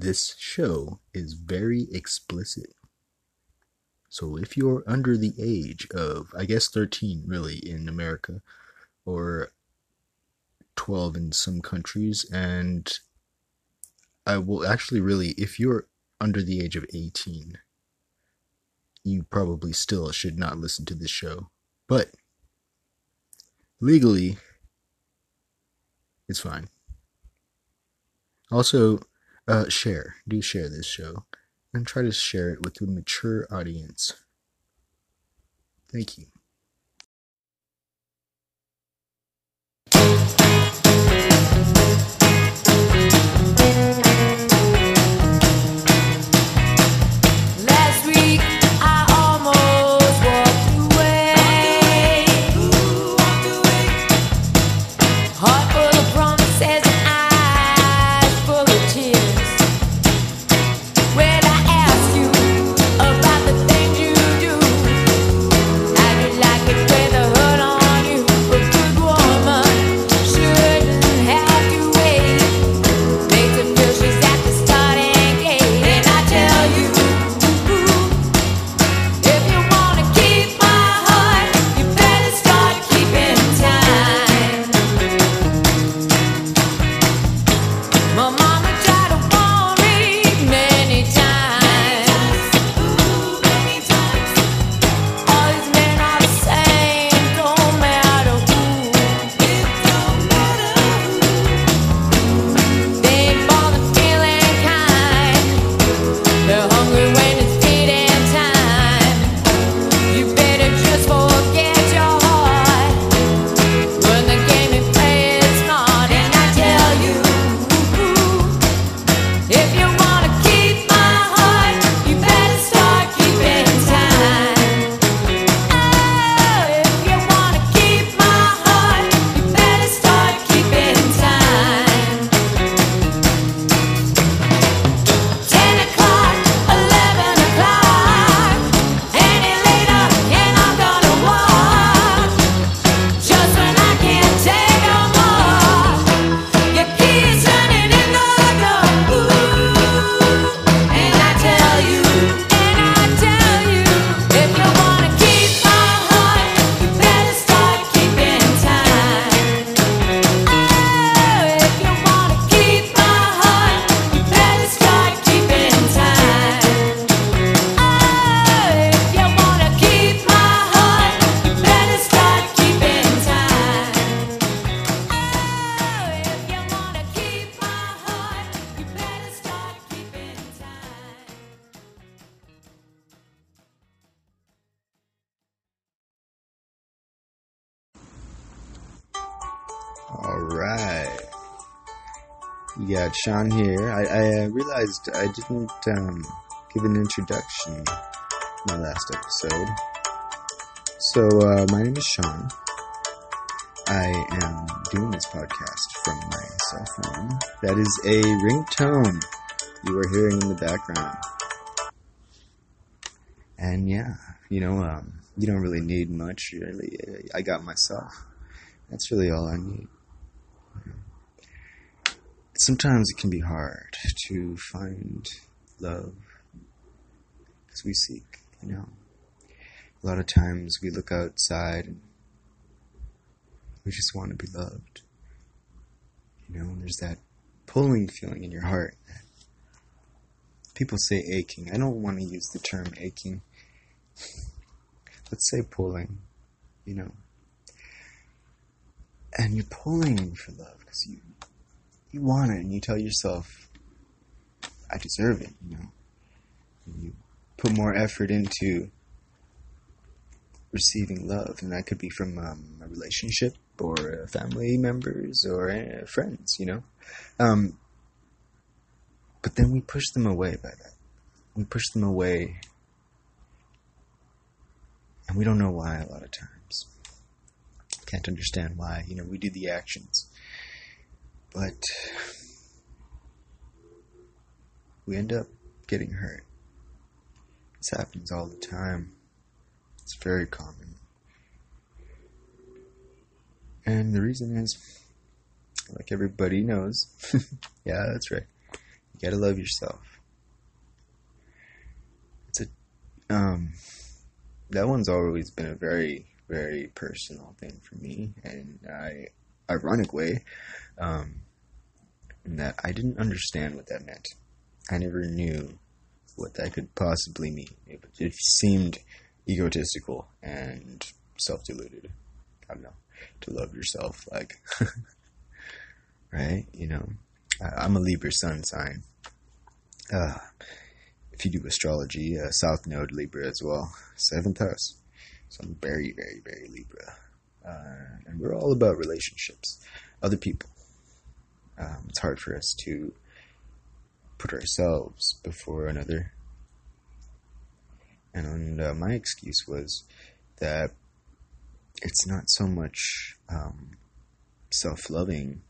this show is very explicit. So if you're under the age of, I guess 13 really in America, or 12 in some countries, and I will actually really, if you're under the age of 18, you probably still should not listen to this show. But legally, it's fine. Also, uh, share. Do share this show. And try to share it with a mature audience. Thank you. Got Sean here. I, I uh, realized I didn't um, give an introduction in my last episode. So, uh, my name is Sean. I am doing this podcast from my cell phone. That is a ringtone you are hearing in the background. And yeah, you know, um, you don't really need much. Really, I got myself. That's really all I need sometimes it can be hard to find love as we seek, you know. A lot of times we look outside and we just want to be loved. You know, and there's that pulling feeling in your heart. People say aching. I don't want to use the term aching. Let's say pulling, you know. And you're pulling for love because you you want it and you tell yourself, I deserve it, you know. And you put more effort into receiving love, and that could be from um, a relationship or uh, family members or uh, friends, you know. Um, but then we push them away by that. We push them away, and we don't know why a lot of times. Can't understand why. You know, we do the actions but we end up getting hurt. This happens all the time. It's very common. And the reason is, like everybody knows, yeah, that's right. You gotta love yourself. It's a um that one's always been a very, very personal thing for me and I ironic way, um in that I didn't understand what that meant. I never knew what that could possibly mean. It, it seemed egotistical and self deluded. I don't know. To love yourself, like, right? You know, I, I'm a Libra sun sign. Uh, if you do astrology, uh, South Node Libra as well, seventh house. So I'm very, very, very Libra. Uh, and we're all about relationships, other people. Um, it's hard for us to put ourselves before another. And uh, my excuse was that it's not so much um, self loving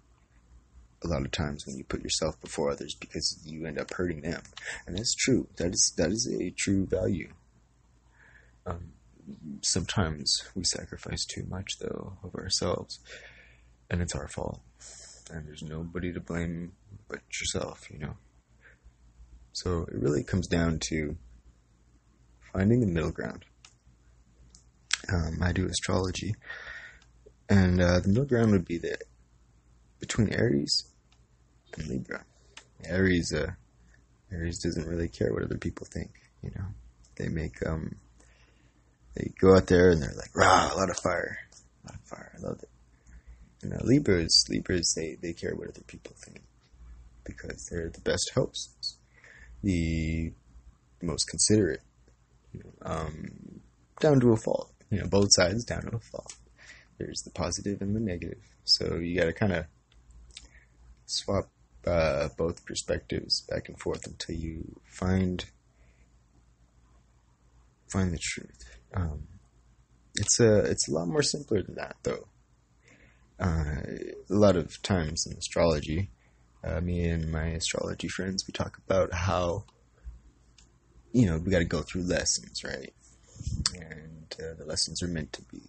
a lot of times when you put yourself before others because you end up hurting them. And that's true. That is that is a true value. Um, sometimes we sacrifice too much though of ourselves and it's our fault. And there's nobody to blame but yourself, you know. So it really comes down to finding the middle ground. Um, I do astrology, and uh, the middle ground would be the between Aries and Libra. Aries, uh, Aries doesn't really care what other people think. You know, they make um, they go out there and they're like, rah, a lot of fire, a lot of fire. I love it. And uh, Libras, Libras, they they care what other people think because they're the best hosts, the most considerate, you know, um, down to a fault. You know, both sides down to a fault. There's the positive and the negative. So you got to kind of swap uh, both perspectives back and forth until you find find the truth. Um, it's a it's a lot more simpler than that, though. Uh, a lot of times in astrology, uh, me and my astrology friends, we talk about how you know we got to go through lessons, right? And uh, the lessons are meant to be.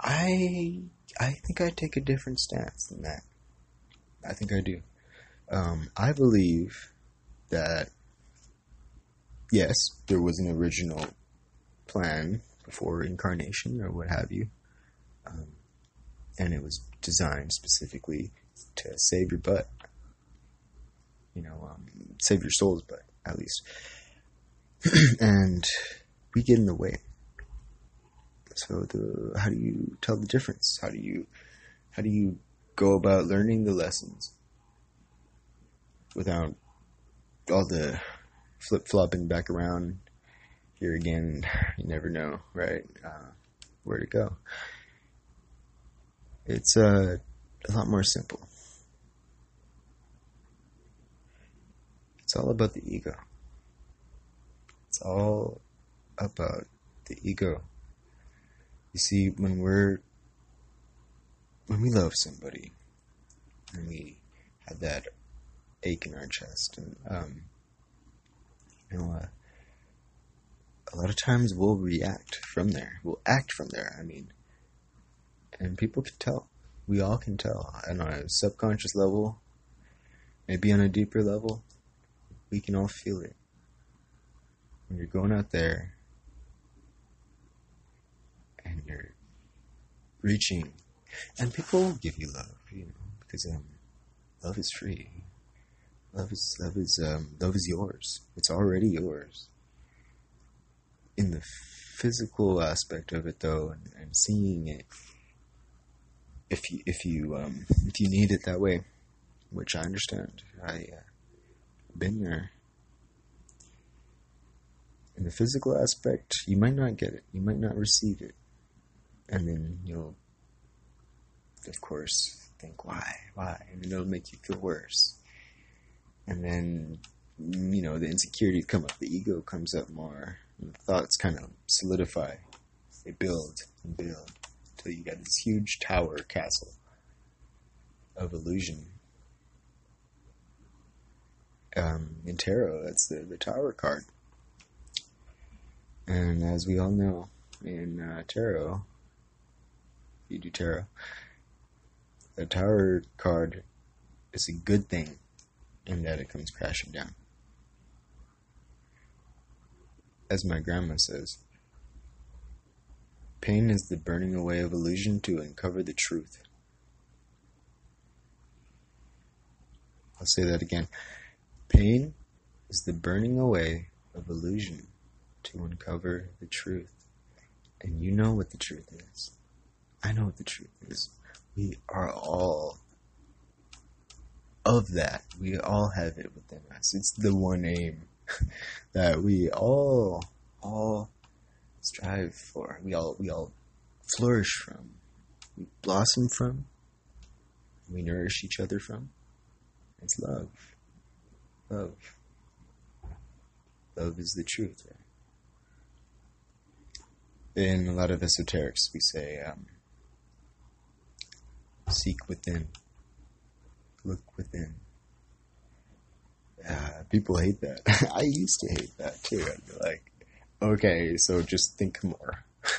I I think I take a different stance than that. I think I do. Um, I believe that yes, there was an original plan before incarnation or what have you, and it was designed specifically to save your butt. You know, um, save your soul's butt at least. and we get in the way. So the how do you tell the difference? How do you how do you go about learning the lessons without all the flip flopping back around here again? You never know, right? Uh, where to go. It's uh, a lot more simple. It's all about the ego. It's all about the ego. You see, when we're when we love somebody, and we have that ache in our chest, and um, you know, uh, a lot of times we'll react from there. We'll act from there. I mean, and people can tell. We all can tell, and on a subconscious level, maybe on a deeper level, we can all feel it. When you're going out there and you're reaching, and people give you love, you know, because um, love is free. Love is love is um, love is yours. It's already yours. In the physical aspect of it, though, and, and seeing it, if you if you um, if you need it that way, which I understand, I uh, been there. In the physical aspect, you might not get it. You might not receive it. And then you'll, of course, think, why? Why? And it'll make you feel worse. And then, you know, the insecurity come up, the ego comes up more, and the thoughts kind of solidify. They build and build until you got this huge tower castle of illusion um, in tarot. That's the, the tower card. And as we all know, in uh, tarot, if you do tarot, the tower card is a good thing in that it comes crashing down. As my grandma says, pain is the burning away of illusion to uncover the truth. I'll say that again. Pain is the burning away of illusion to uncover the truth. And you know what the truth is. I know what the truth is. We are all of that. We all have it within us. It's the one aim that we all all strive for. We all we all flourish from. We blossom from. We nourish each other from. It's love. Love. Love is the truth, right? In a lot of esoterics, we say, um, seek within, look within. Uh, people hate that. I used to hate that too. I'd be like, okay, so just think more.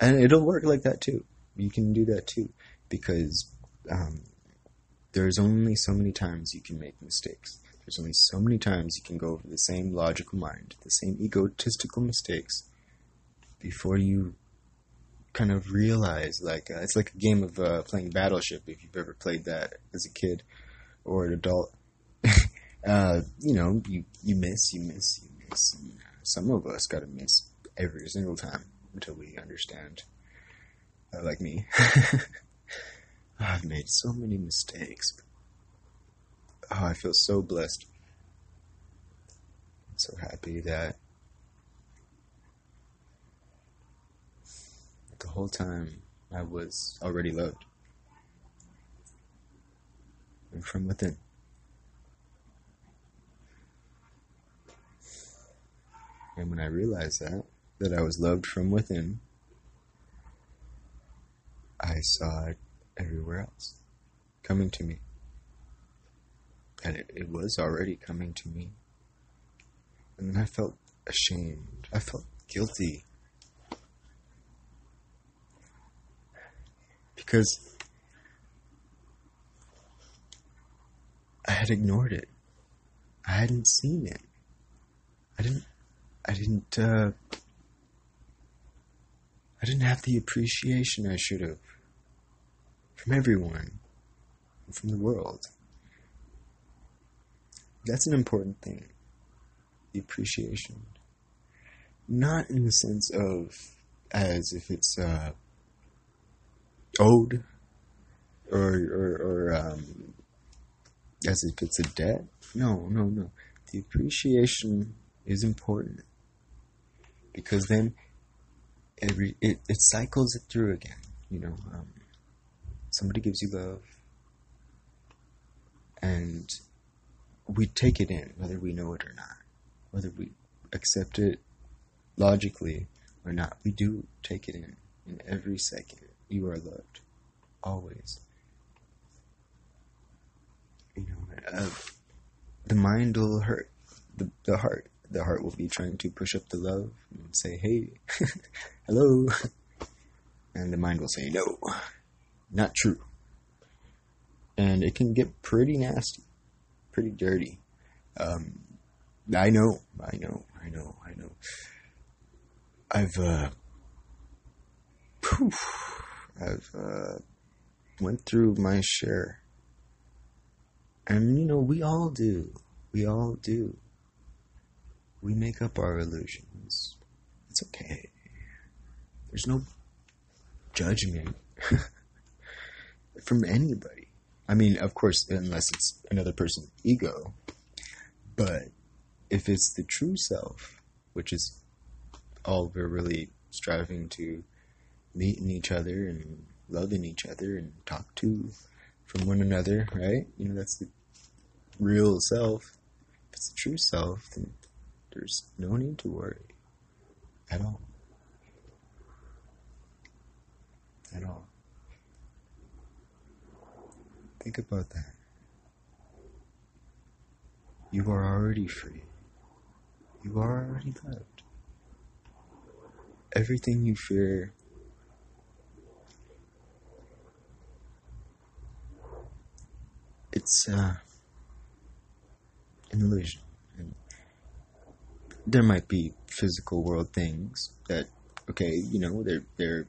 and it'll work like that too. You can do that too. Because um, there's only so many times you can make mistakes. There's only so many times you can go over the same logical mind, the same egotistical mistakes, before you kind of realize. Like uh, it's like a game of uh, playing Battleship. If you've ever played that as a kid or an adult, uh, you know you you miss, you miss, you And some of us got to miss every single time until we understand. Uh, like me. I've made so many mistakes. Oh, I feel so blessed. I'm so happy that the whole time I was already loved. And from within. And when I realized that, that I was loved from within, I saw it everywhere else coming to me. And it, it was already coming to me. And then I felt ashamed. I felt guilty. Because I had ignored it. I hadn't seen it. I didn't I didn't uh I didn't have the appreciation I should have from everyone, and from the world. That's an important thing. The appreciation. Not in the sense of as if it's uh, owed or, or, or um, as if it's a debt. No, no, no. The appreciation is important because then every it, it cycles it through again. You know, um, somebody gives you love and we take it in whether we know it or not whether we accept it logically or not we do take it in in every second you are loved always you know uh, the mind will hurt the, the heart the heart will be trying to push up the love and say hey hello and the mind will say no not true. And it can get pretty nasty, pretty dirty. Um, I know, I know, I know, I know. I've, uh, I've, uh, went through my share. And, you know, we all do. We all do. We make up our illusions. It's okay. There's no judgment. from anybody. I mean, of course, unless it's another person's ego. But if it's the true self, which is all we're really striving to meet in each other and love in each other and talk to from one another, right? You know, that's the real self. If it's the true self, then there's no need to worry at all. At all. Think about that. You are already free. You are already loved. Everything you fear it's uh, an illusion. There might be physical world things that, okay, you know, they're they're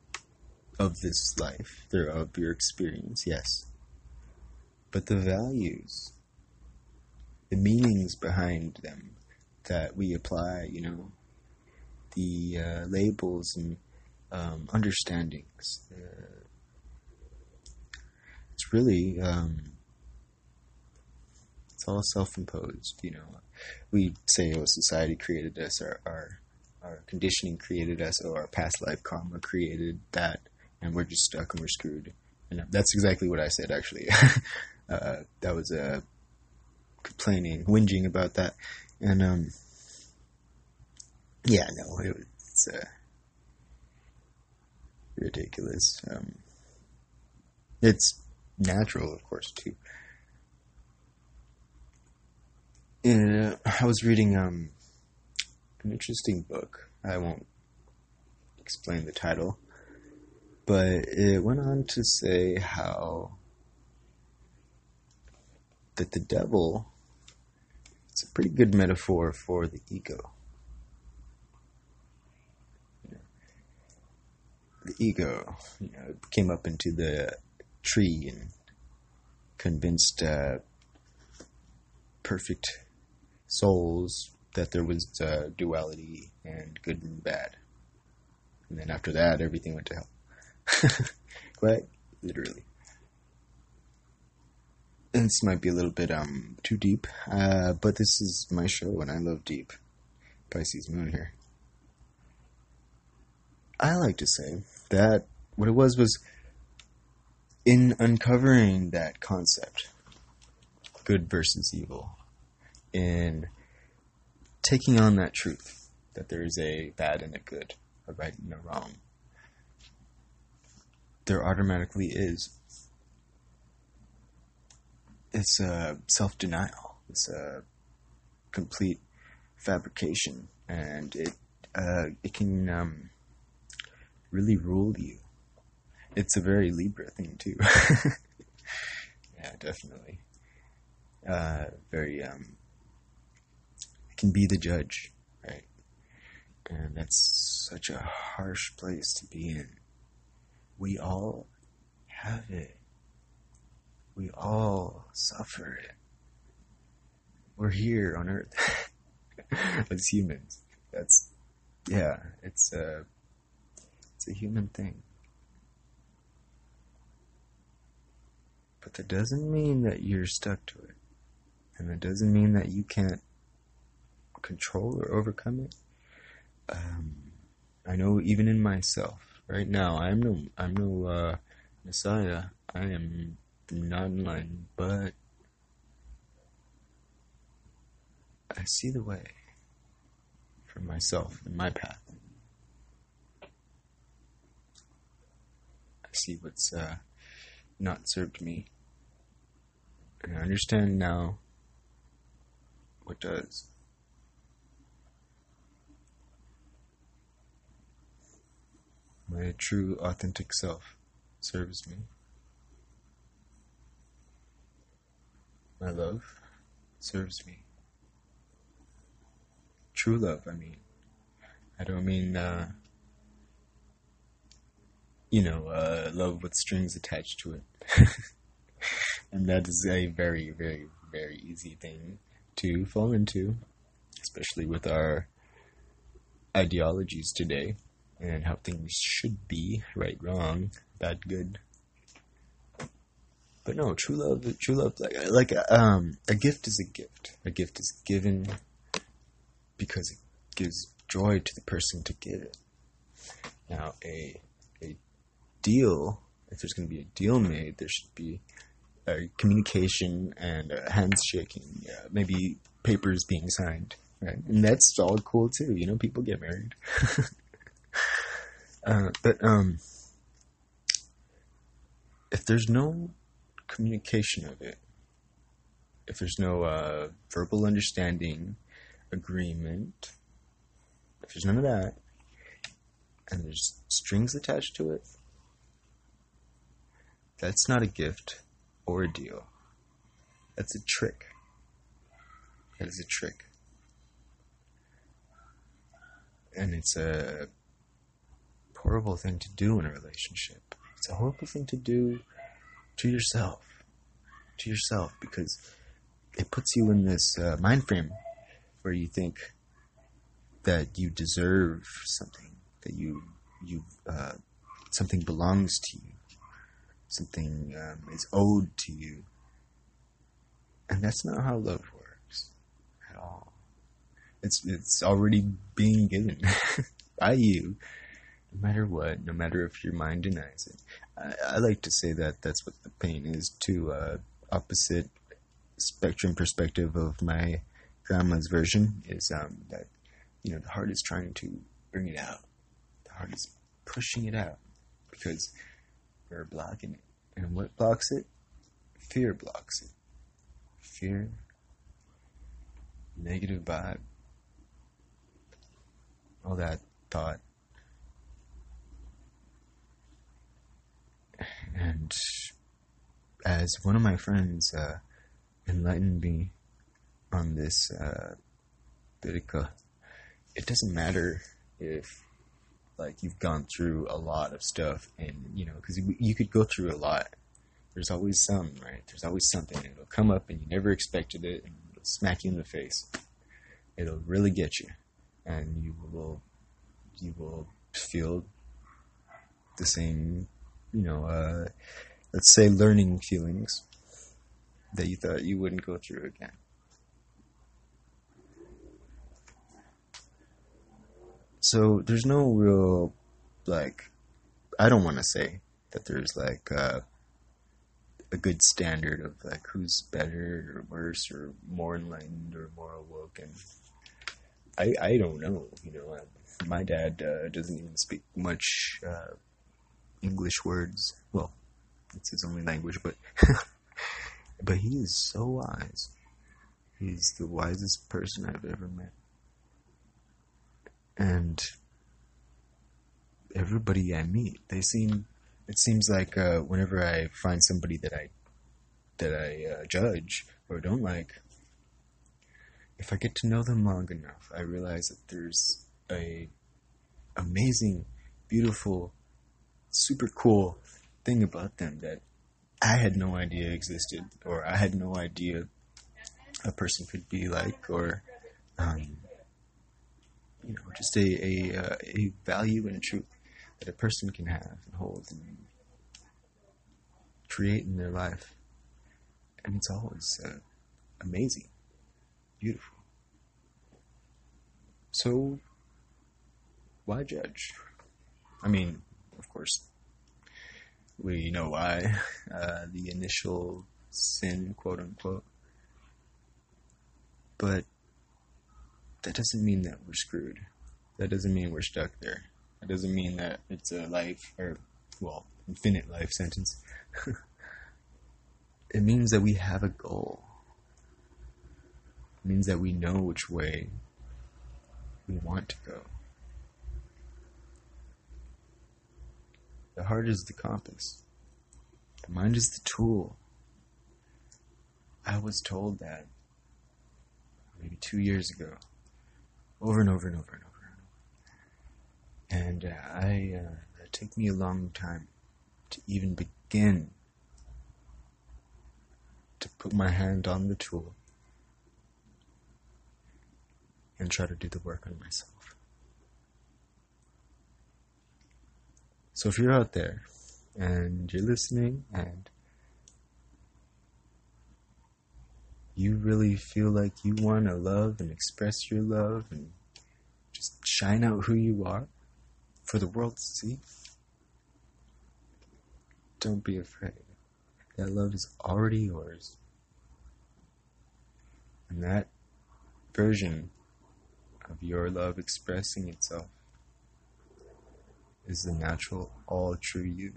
of this life, they're of your experience, yes. But the values, the meanings behind them that we apply, you know, the uh, labels and um, understandings. Uh, it's really um, it's all self-imposed. You know, we say, "Oh, society created us," or our our conditioning created us, or our past life karma created that, and we're just stuck and we're screwed. And that's exactly what I said. Actually, uh, that was uh, complaining, whinging about that, and um, yeah, no, it, it's uh, ridiculous. Um, it's natural, of course, too. Uh, I was reading um, an interesting book. I won't explain the title, but it went on to say how that the devil it's a pretty good metaphor for the ego. the ego, you know, came up into the tree and convinced uh, perfect souls that there was uh, duality and good and bad. And then after that, everything went to hell. Quite literally. And this might be a little bit um too deep, uh, but this is my show, and I love deep. Pisces Moon here. I like to say that what it was was in uncovering that concept, good versus evil, in taking on that truth that there is a bad and a good, a right and a wrong, there automatically is. It's a self denial. It's a complete fabrication, and it uh, it can um, really rule you. It's a very Libra thing too. yeah, definitely. Uh, very um, can be the judge, right? And that's such a harsh place to be in. We all have it. We all suffer it. We're here on Earth as humans. That's yeah. It's uh, it's a human thing. But that doesn't mean that you're stuck to it. And that doesn't mean that you can't control or overcome it. Um, I know even in myself, right now, I'm no, I'm no uh, messiah. I am not enlightened, but I see the way for myself and my path. I see what's uh, not served me. And I understand now what does. My true, authentic self serves me. My love serves me. True love, I mean. I don't mean, uh, you know, uh, love with strings attached to it. and that is a very, very, very easy thing to fall into, especially with our ideologies today and how things should be right, wrong, bad, good. But no, true love, true love, like, like um, a gift is a gift. A gift is given because it gives joy to the person to give it. Now, a a deal, if there's going to be a deal made, there should be a communication and a handshaking, uh, maybe papers being signed, right? And that's all cool too. You know, people get married. uh, but um, if there's no communication of it, if there's no uh, verbal understanding, agreement, if there's none of that, and there's strings attached to it, that's not a gift or a deal. That's a trick. That is a trick. And it's a horrible thing to do in a relationship. It's a horrible thing to do to yourself. To yourself, because it puts you in this uh, mind frame where you think that you deserve something, that you you uh, something belongs to you, something um, is owed to you, and that's not how love works at all. It's it's already being given by you, no matter what, no matter if your mind denies it. I, I like to say that that's what the pain is to uh, opposite spectrum perspective of my grandma's version is um, that you know the heart is trying to bring it out. The heart is pushing it out because we're blocking it. And what blocks it? Fear blocks it. Fear, negative vibe, all that thought. And as one of my friends uh, enlightened me on this uh, it doesn't matter if like you've gone through a lot of stuff and you know because you, could go through a lot. There's always some right? There's always something. It'll come up and you never expected it and it'll smack you in the face. It'll really get you. And you will you will feel the same you know uh, let's say learning feelings that you thought you wouldn't go through again so there's no real like I don't want to say that there's like uh, a good standard of like who's better or worse or more enlightened or more awoken. I I don't know. You know, uh, my dad uh, doesn't even speak much uh, English words. Well, it's his only language, but but he is so wise. He's the wisest person I've ever met and everybody I meet, they seem. It seems like uh, whenever I find somebody that I that I uh, judge or don't like, if I get to know them long enough, I realize that there's a amazing, beautiful, super cool thing about them that I had no idea existed, or I had no idea a person could be like, or um, you know, just a a, uh, a value and a truth that a person can have and hold and create in their life, and it's always uh, amazing, beautiful. So, why judge? I mean, course, we know why. Uh, the initial sin, quote unquote. But that doesn't mean that we're screwed. That doesn't mean we're stuck there. That doesn't mean that it's a life or well, infinite life sentence. it means that we have a goal. It means that we know which way we want to go. The heart is the compass. The mind is the tool. I was told that maybe two years ago over and over and over and over and uh, I, uh, it took me a long time to even begin to put my hand on the tool and try to do the work on myself. So if you're out there and you're listening and you really feel like you want to love and express your love and just shine out who you are for the world to see, don't be afraid. That love is already yours. And that version of your love expressing itself is the natural, all true you.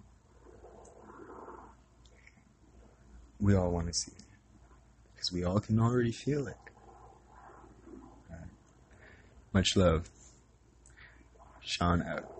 We all want to see it because we all can already feel it. Alright. Much love. Sean out.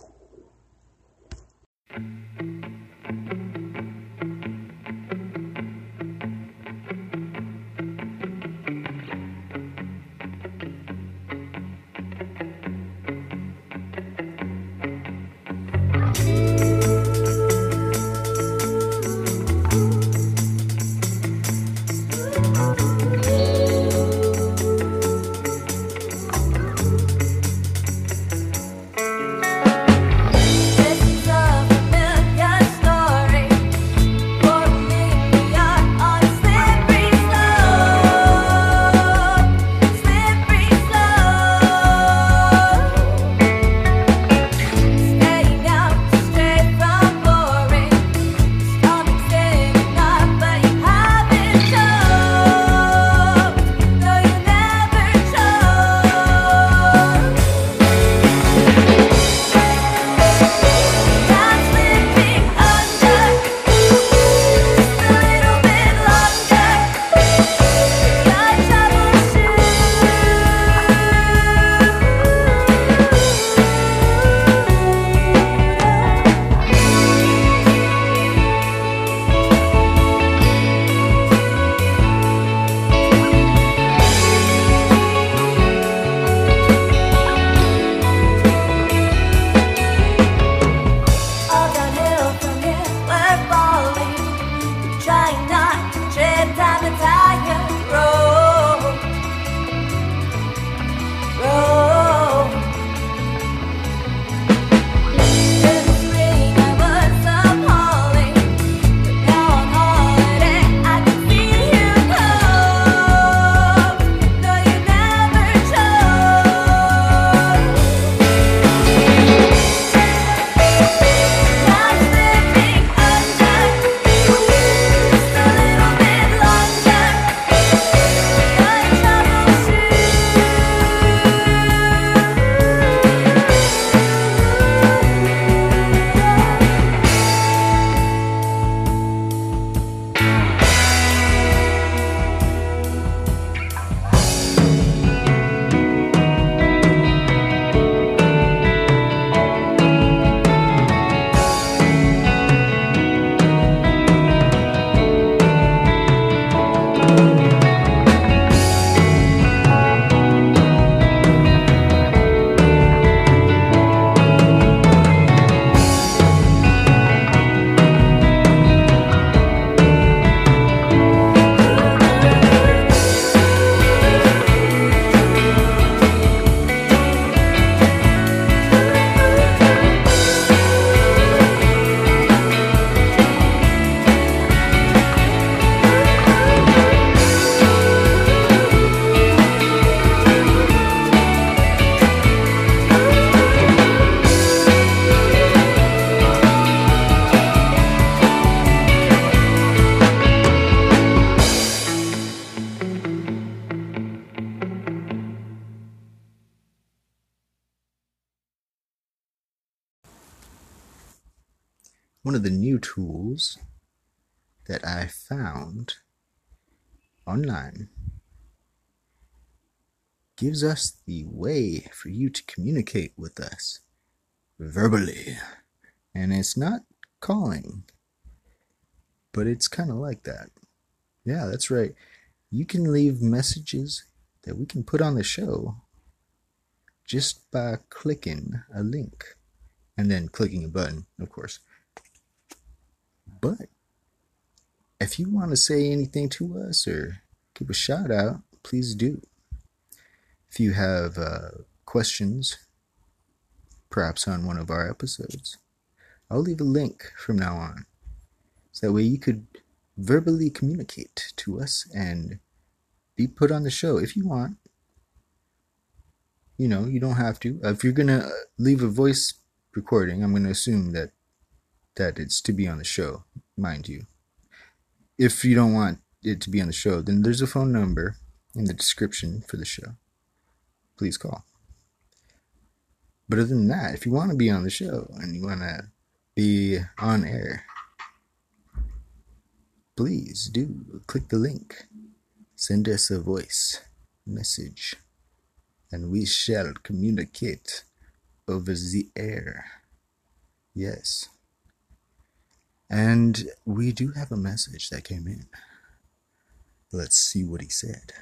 One of the new tools that I found online gives us the way for you to communicate with us verbally. And it's not calling, but it's kind of like that. Yeah, that's right. You can leave messages that we can put on the show just by clicking a link and then clicking a button, of course. But if you want to say anything to us or give a shout out, please do. If you have uh, questions, perhaps on one of our episodes, I'll leave a link from now on. So that way you could verbally communicate to us and be put on the show if you want. You know, you don't have to. If you're going to leave a voice recording, I'm going to assume that that it's to be on the show, mind you. If you don't want it to be on the show, then there's a phone number in the description for the show. Please call. But other than that, if you want to be on the show and you want to be on air, please do click the link. Send us a voice message and we shall communicate over the air. Yes. And we do have a message that came in. Let's see what he said.